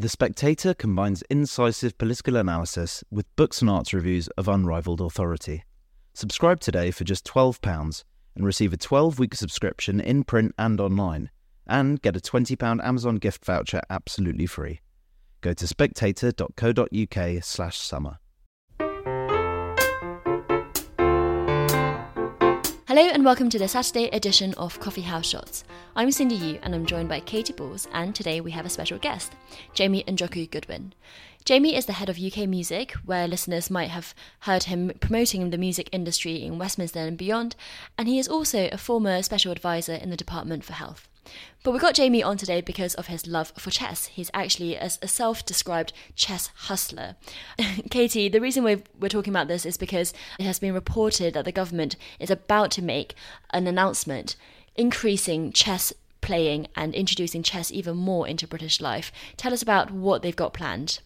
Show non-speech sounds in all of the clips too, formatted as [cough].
The Spectator combines incisive political analysis with books and arts reviews of unrivaled authority. Subscribe today for just £12 and receive a 12 week subscription in print and online, and get a £20 Amazon gift voucher absolutely free. Go to spectator.co.uk slash summer. Hello and welcome to the Saturday edition of Coffee House Shots. I'm Cindy Yu and I'm joined by Katy Balls, and today we have a special guest, Jamie Njoku Goodwin. Jamie is the head of UK Music, where listeners might have heard him promoting the music industry in Westminster and beyond, and he is also a former special advisor in the Department for Health. But we got Jamie on today because of his love for chess. He's actually a, a self described chess hustler. [laughs] Katy, the reason we're, we're talking about this is because it has been reported that the government is about to make an announcement increasing chess playing and introducing chess even more into British life. Tell us about what they've got planned.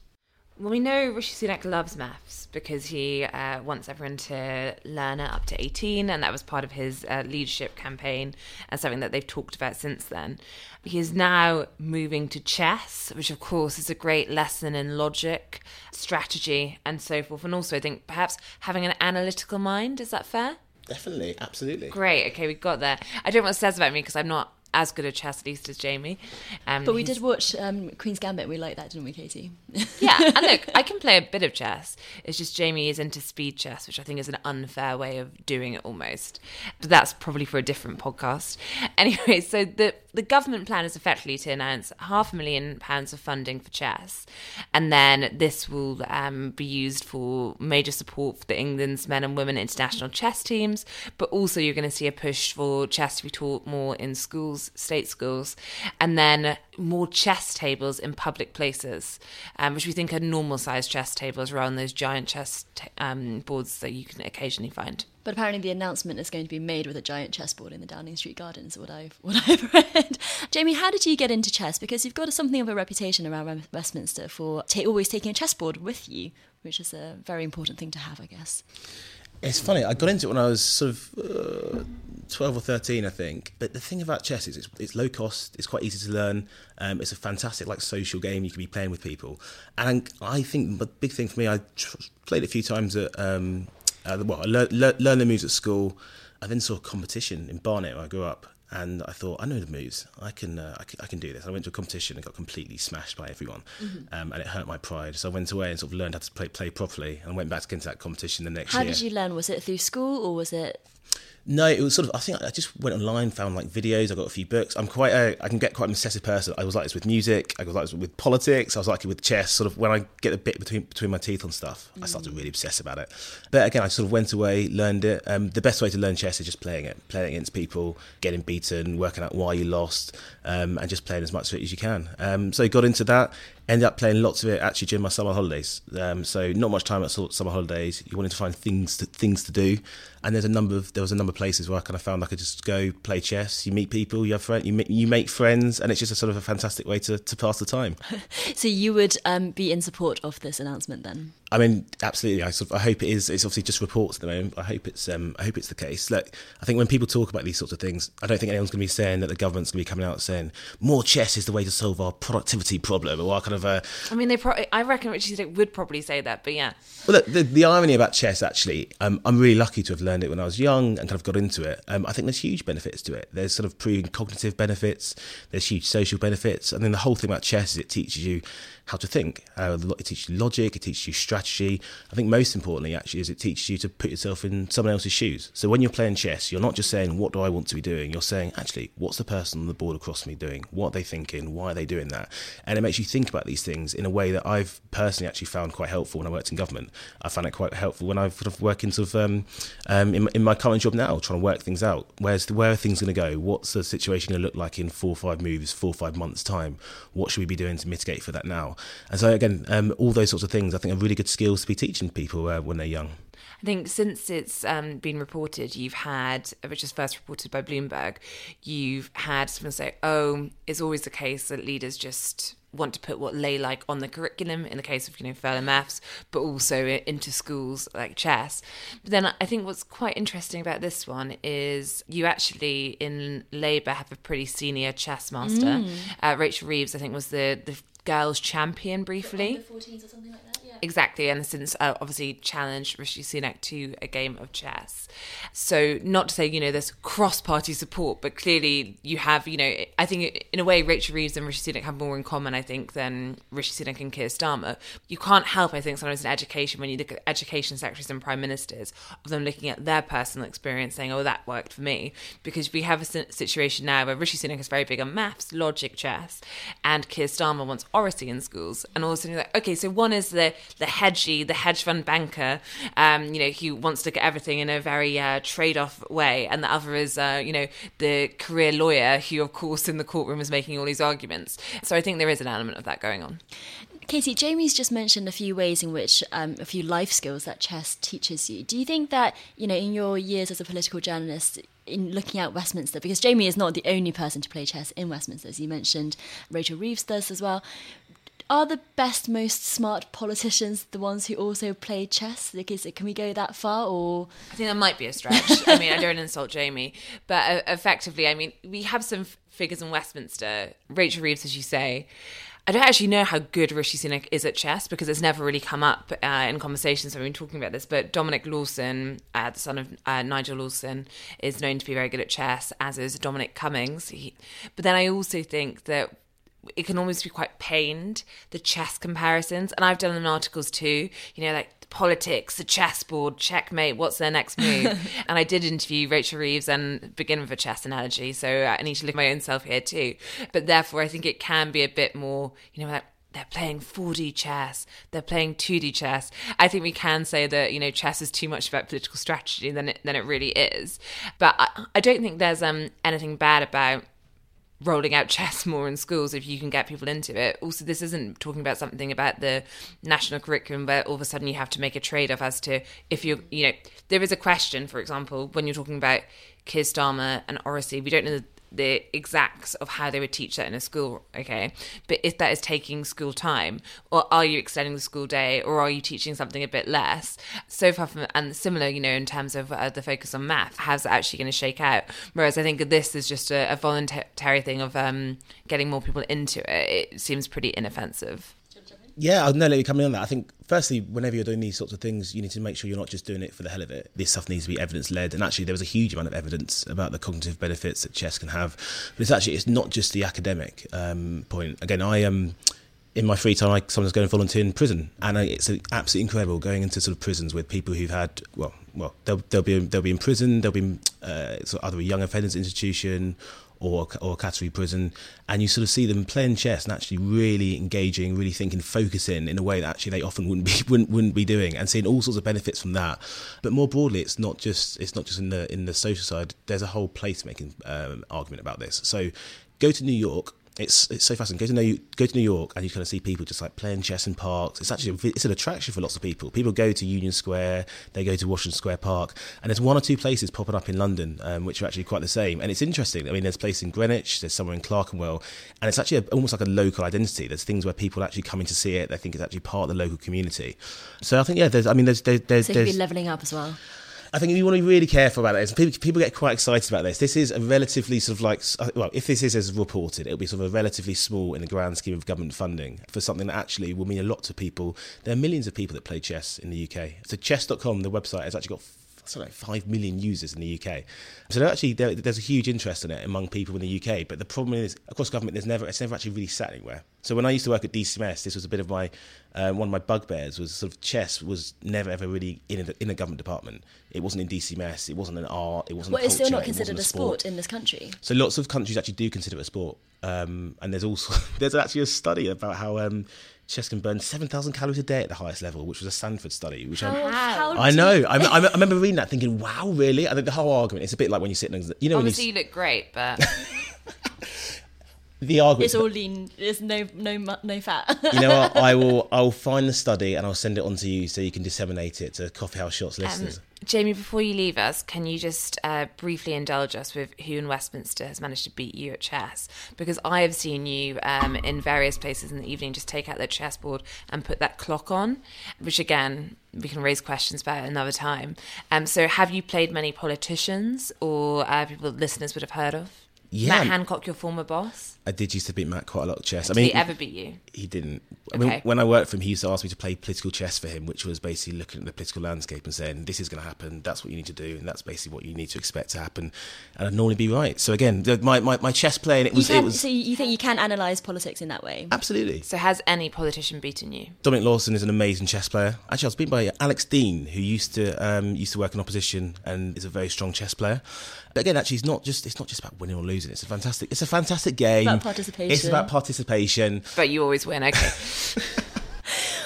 Well, we know Rishi Sunak loves maths because he uh, wants everyone to learn it up to 18, and that was part of his uh, leadership campaign and something that they've talked about since then. He is now moving to chess, which, of course, is a great lesson in logic, strategy, and so forth. And also, I think perhaps having an analytical mind. Is that fair? Definitely, absolutely. Great. Okay, we got there. I don't know what it says about me because I'm not as good at chess at least as Jamie. Um, but we did watch um, Queen's Gambit. We liked that, didn't we, Katy? yeah, and [laughs] look, I can play a bit of chess. It's just Jamie is into speed chess, which I think is an unfair way of doing it almost. But that's probably for a different podcast. [laughs] Anyway, so the the government plan is effectively to announce half a million pounds of funding for chess, and then this will um, be used for major support for the England's men and women international chess teams. But also, you're going to see a push for chess to be taught more in schools, state schools, and then more chess tables in public places, um, which we think are normal sized chess tables rather than those giant chess t- um, boards that you can occasionally find. But apparently, the announcement is going to be made with a giant chessboard in the Downing Street Gardens. What I've [laughs] what I've read. Jamie, how did you get into chess? Because you've got something of a reputation around Westminster for ta- always taking a chessboard with you, which is a very important thing to have, I guess. It's funny. I got into it when I was sort of uh, twelve or thirteen, I think. But the thing about chess is it's, it's low cost. It's quite easy to learn. Um, it's a fantastic like social game. You can be playing with people. And I think the big thing for me, I tr- played it a few times at. Um, uh, well, I learned learn the moves at school. I then saw competition in Barnet where I grew up, and I thought I know the moves. I can, uh, I can, I can do this. I went to a competition and got completely smashed by everyone, mm-hmm. um, and it hurt my pride. So I went away and sort of learned how to play play properly, and went back into that competition the next how year. How did you learn? Was it through school or was it? No, it was sort of. I think I just went online, found like videos. I got a few books. I'm quite a. I can get quite an obsessive person. I was like this with music. I was like this with politics. I was like it with chess. Sort of when I get a bit between between my teeth on stuff, mm. I start to really obsess about it. But again, I sort of went away, learned it. Um, the best way to learn chess is just playing it, playing against people, getting beaten, working out why you lost, um, and just playing as much of it as you can. Um, so got into that ended up playing lots of it actually during my summer holidays. Um, so not much time at summer holidays. You wanted to find things to, things to do, and there's a number of there was a number of places where I kind of found I could just go play chess. You meet people, you have friends, you make, you make friends, and it's just a sort of a fantastic way to, to pass the time. [laughs] so you would um, be in support of this announcement then? I mean, absolutely. I sort of, I hope it is. It's obviously just reports at the moment. I hope it's um, I hope it's the case. Look, I think when people talk about these sorts of things, I don't think anyone's going to be saying that the government's going to be coming out saying more chess is the way to solve our productivity problem or our kind of a. I mean, they. Pro- I reckon Rishi would probably say that, but yeah. Well, look, the, the irony about chess actually, um, I'm really lucky to have learned it when I was young and kind of got into it. Um, I think there's huge benefits to it. There's sort of proven cognitive benefits. There's huge social benefits, and then the whole thing about chess is it teaches you how to think. Uh, it teaches you logic, it teaches you strategy. I think most importantly, actually, is it teaches you to put yourself in someone else's shoes. So when you're playing chess, you're not just saying, What do I want to be doing? You're saying, Actually, what's the person on the board across me doing? What are they thinking? Why are they doing that? And it makes you think about these things in a way that I've personally actually found quite helpful when I worked in government. I found it quite helpful when I've sort of working sort of um, um, in, in, my current job now, trying to work things out. Where's the, where are things going to go? What's the situation going to look like in four or five moves, four or five months' time? What should we be doing to mitigate for that now? And so, again, um, all those sorts of things I think are really good skills to be teaching people uh, when they're young. I think since it's um, been reported, you've had, which was first reported by Bloomberg, you've had someone say, oh, it's always the case that leaders just want to put what they like on the curriculum in the case of you know further maths but also into schools like chess but then i think what's quite interesting about this one is you actually in labour have a pretty senior chess master mm. uh, rachel reeves i think was the the girls champion briefly. 14s or something like that, Exactly, and since uh, obviously challenged Rishi Sunak to a game of chess. So, not to say, you know, there's cross party support, but clearly you have, you know, I think in a way, Rachel Reeves and Rishi Sunak have more in common, I think, than Rishi Sunak and Keir Starmer. You can't help, I think, sometimes in education, when you look at education secretaries and prime ministers, of them looking at their personal experience saying, oh, that worked for me. Because we have a situation now where Rishi Sunak is very big on maths, logic, chess, and Keir Starmer wants oracy in schools. And all of a sudden, you're like, okay, so one is the the hedgy, the hedge fund banker, um, you know, who wants to get everything in a very uh, trade-off way, and the other is, uh, you know, the career lawyer who, of course, in the courtroom is making all these arguments. So I think there is an element of that going on. Katy, Jamie's just mentioned a few ways in which um, a few life skills that chess teaches you. Do you think that, you know, in your years as a political journalist, in looking at Westminster, because Jamie is not the only person to play chess in Westminster, as you mentioned, Rachel Reeves does as well are the best, most smart politicians the ones who also play chess? Like, is it, can we go that far, or I think that might be a stretch. I mean, I don't [laughs] insult Jamie, but uh, effectively, I mean, we have some f- figures in Westminster. Rachel Reeves, as you say. I don't actually know how good Rishi Sunak is at chess because it's never really come up uh, in conversations. So we've been talking about this, but Dominic Lawson, uh, the son of uh, Nigel Lawson, is known to be very good at chess, as is Dominic Cummings. He, but then I also think that it can almost be quite pained the chess comparisons and i've done in articles too you know like politics the chessboard checkmate what's their next move [laughs] and i did interview rachel reeves and begin with a chess analogy so i need to look at my own self here too but therefore i think it can be a bit more you know like they're playing 4D chess, they're playing 2D chess. I think we can say that, you know, chess is too much about political strategy than it, than it really is. But I, I don't think there's um, anything bad about rolling out chess [laughs] more in schools if you can get people into it. Also, this isn't talking about something about the national curriculum where all of a sudden you have to make a trade off as to if you're, you know, there is a question, for example, when you're talking about Keir Starmer and Oracy, we don't know the exacts of how they would teach that in a school, okay? But if that is taking school time, or are you extending the school day, or are you teaching something a bit less? So far from, and similar, you know, in terms of uh, the focus on math, how's it actually going to shake out? Whereas I think this is just a, a voluntary thing of um, getting more people into it. It seems pretty inoffensive. Yeah, I'll no, let me come in on that. I think firstly, whenever you're doing these sorts of things, you need to make sure you're not just doing it for the hell of it. This stuff needs to be evidence led, and actually, there was a huge amount of evidence about the cognitive benefits that chess can have. But it's actually it's not just the academic um, point. Again, I am. Um, in my free time, I sometimes go and volunteer in prison, and I, it's absolutely incredible going into sort of prisons with people who've had well, well, they'll they'll be they'll be in prison, they'll be uh, sort of either a young offenders institution or or a category prison, and you sort of see them playing chess and actually really engaging, really thinking, focusing in a way that actually they often wouldn't be [laughs] wouldn't, wouldn't be doing, and seeing all sorts of benefits from that. But more broadly, it's not just it's not just in the in the social side. There's a whole place making um, argument about this. So go to New York it's it's so fascinating. Go to New go to New York and you kind of see people just like playing chess in parks. It's actually a, it's an attraction for lots of people. People go to Union Square, they go to Washington Square Park, and there's one or two places popping up in London um, which are actually quite the same. And it's interesting. I mean, there's a place in Greenwich, there's somewhere in Clerkenwell, and it's actually a, almost like a local identity. There's things where people actually coming to see it. They think it's actually part of the local community. So I think yeah, there's I mean there's there's there's, so be leveling up as well. I think you want to be really careful about this. People, people get quite excited about this. This is a relatively sort of like, uh, well, if this is as reported, it'll be sort of a relatively small in the grand scheme of government funding for something that actually will mean a lot to people. There are millions of people that play chess in the UK. So chess.com, the website, has actually got something like 5 million users in the UK. So actually there, there's a huge interest in it among people in the UK. But the problem is, across government, there's never it's never actually really sat anywhere. So when I used to work at DCMS, this was a bit of my uh, one of my bugbears was sort of chess was never ever really in a, in a government department. It wasn't in DCMS. It wasn't an art. It wasn't. A sport. Well, it's still not considered a sport. sport. in this country. So lots of countries actually do consider it a sport. Um, and there's also [laughs] there's actually a study about how um, chess can burn 7,000 calories a day at the highest level, which was a Stanford study. Which how, how I know. I, I, [laughs] remember reading that thinking, wow, really? I think the whole argument, it's a bit like when you sit in, you know, Obviously, you, you look great, but. [laughs] the argument. It's all lean. There's no no no fat. you know what? I will. [laughs] I'll find the study and I'll send it on to you so you can disseminate it to Coffee House Shots um, listeners. Um, Jamie, before you leave us, can you just uh, briefly indulge us with who in Westminster has managed to beat you at chess? Because I have seen you um, in various places in the evening just take out the chessboard and put that clock on, which again we can raise questions about another time. Um, so, have you played many politicians or uh, people listeners would have heard of? Yeah. Matt Hancock, your former boss, I did used to beat Matt quite a lot of chess. I did mean, he ever beat you? he didn't. I mean, when I worked for him, he used to ask me to play political chess for him, which was basically looking at the political landscape and saying, "This is going to happen. That's what you need to do, and that's basically what you need to expect to happen." And I'd normally be right. So again, my my, my chess playing, it was can, it was so you think you can analyse politics in that way? absolutely. So has any politician beaten you? Dominic Lawson is an amazing chess player. Actually, I was beaten by Alex Deane, who used to um, used to work in opposition and is a very strong chess player. But again, actually, it's not just it's not just about winning or losing. It's a fantastic it's a fantastic game. About participation. It's about participation. But you always win. Okay. [laughs]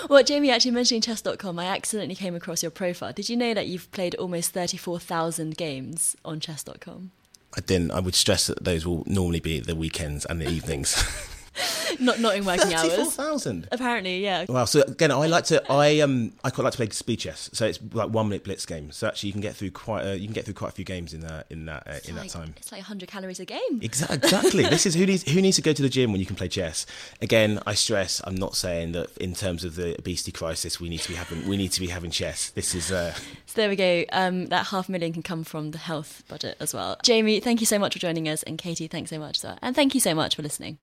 Well, Jamie, actually mentioning chess.com, I accidentally came across your profile. Did you know that you've played almost 34,000 games on chess.com? I didn't. I would stress that those will normally be the weekends and the evenings. [laughs] [laughs] Not not in working Thirty-four hours. thousand. Apparently, yeah. Wow. So again, I like to. I um. I quite like to play speed chess. So it's like one minute blitz games. So actually, you can get through quite. A, you can get through quite a few games in that in that uh, in like, that time. It's like 100 calories a game. Exactly. Exactly. this is who needs who needs to go to the gym when you can play chess. Again, I stress. I'm not saying that in terms of the obesity crisis, we need to be having we need to be having chess. This is. Uh, So there we go. Um, that half million can come from the health budget as well. Jamie, thank you so much for joining us. And Katy, thanks so much. Sir. And thank you so much for listening.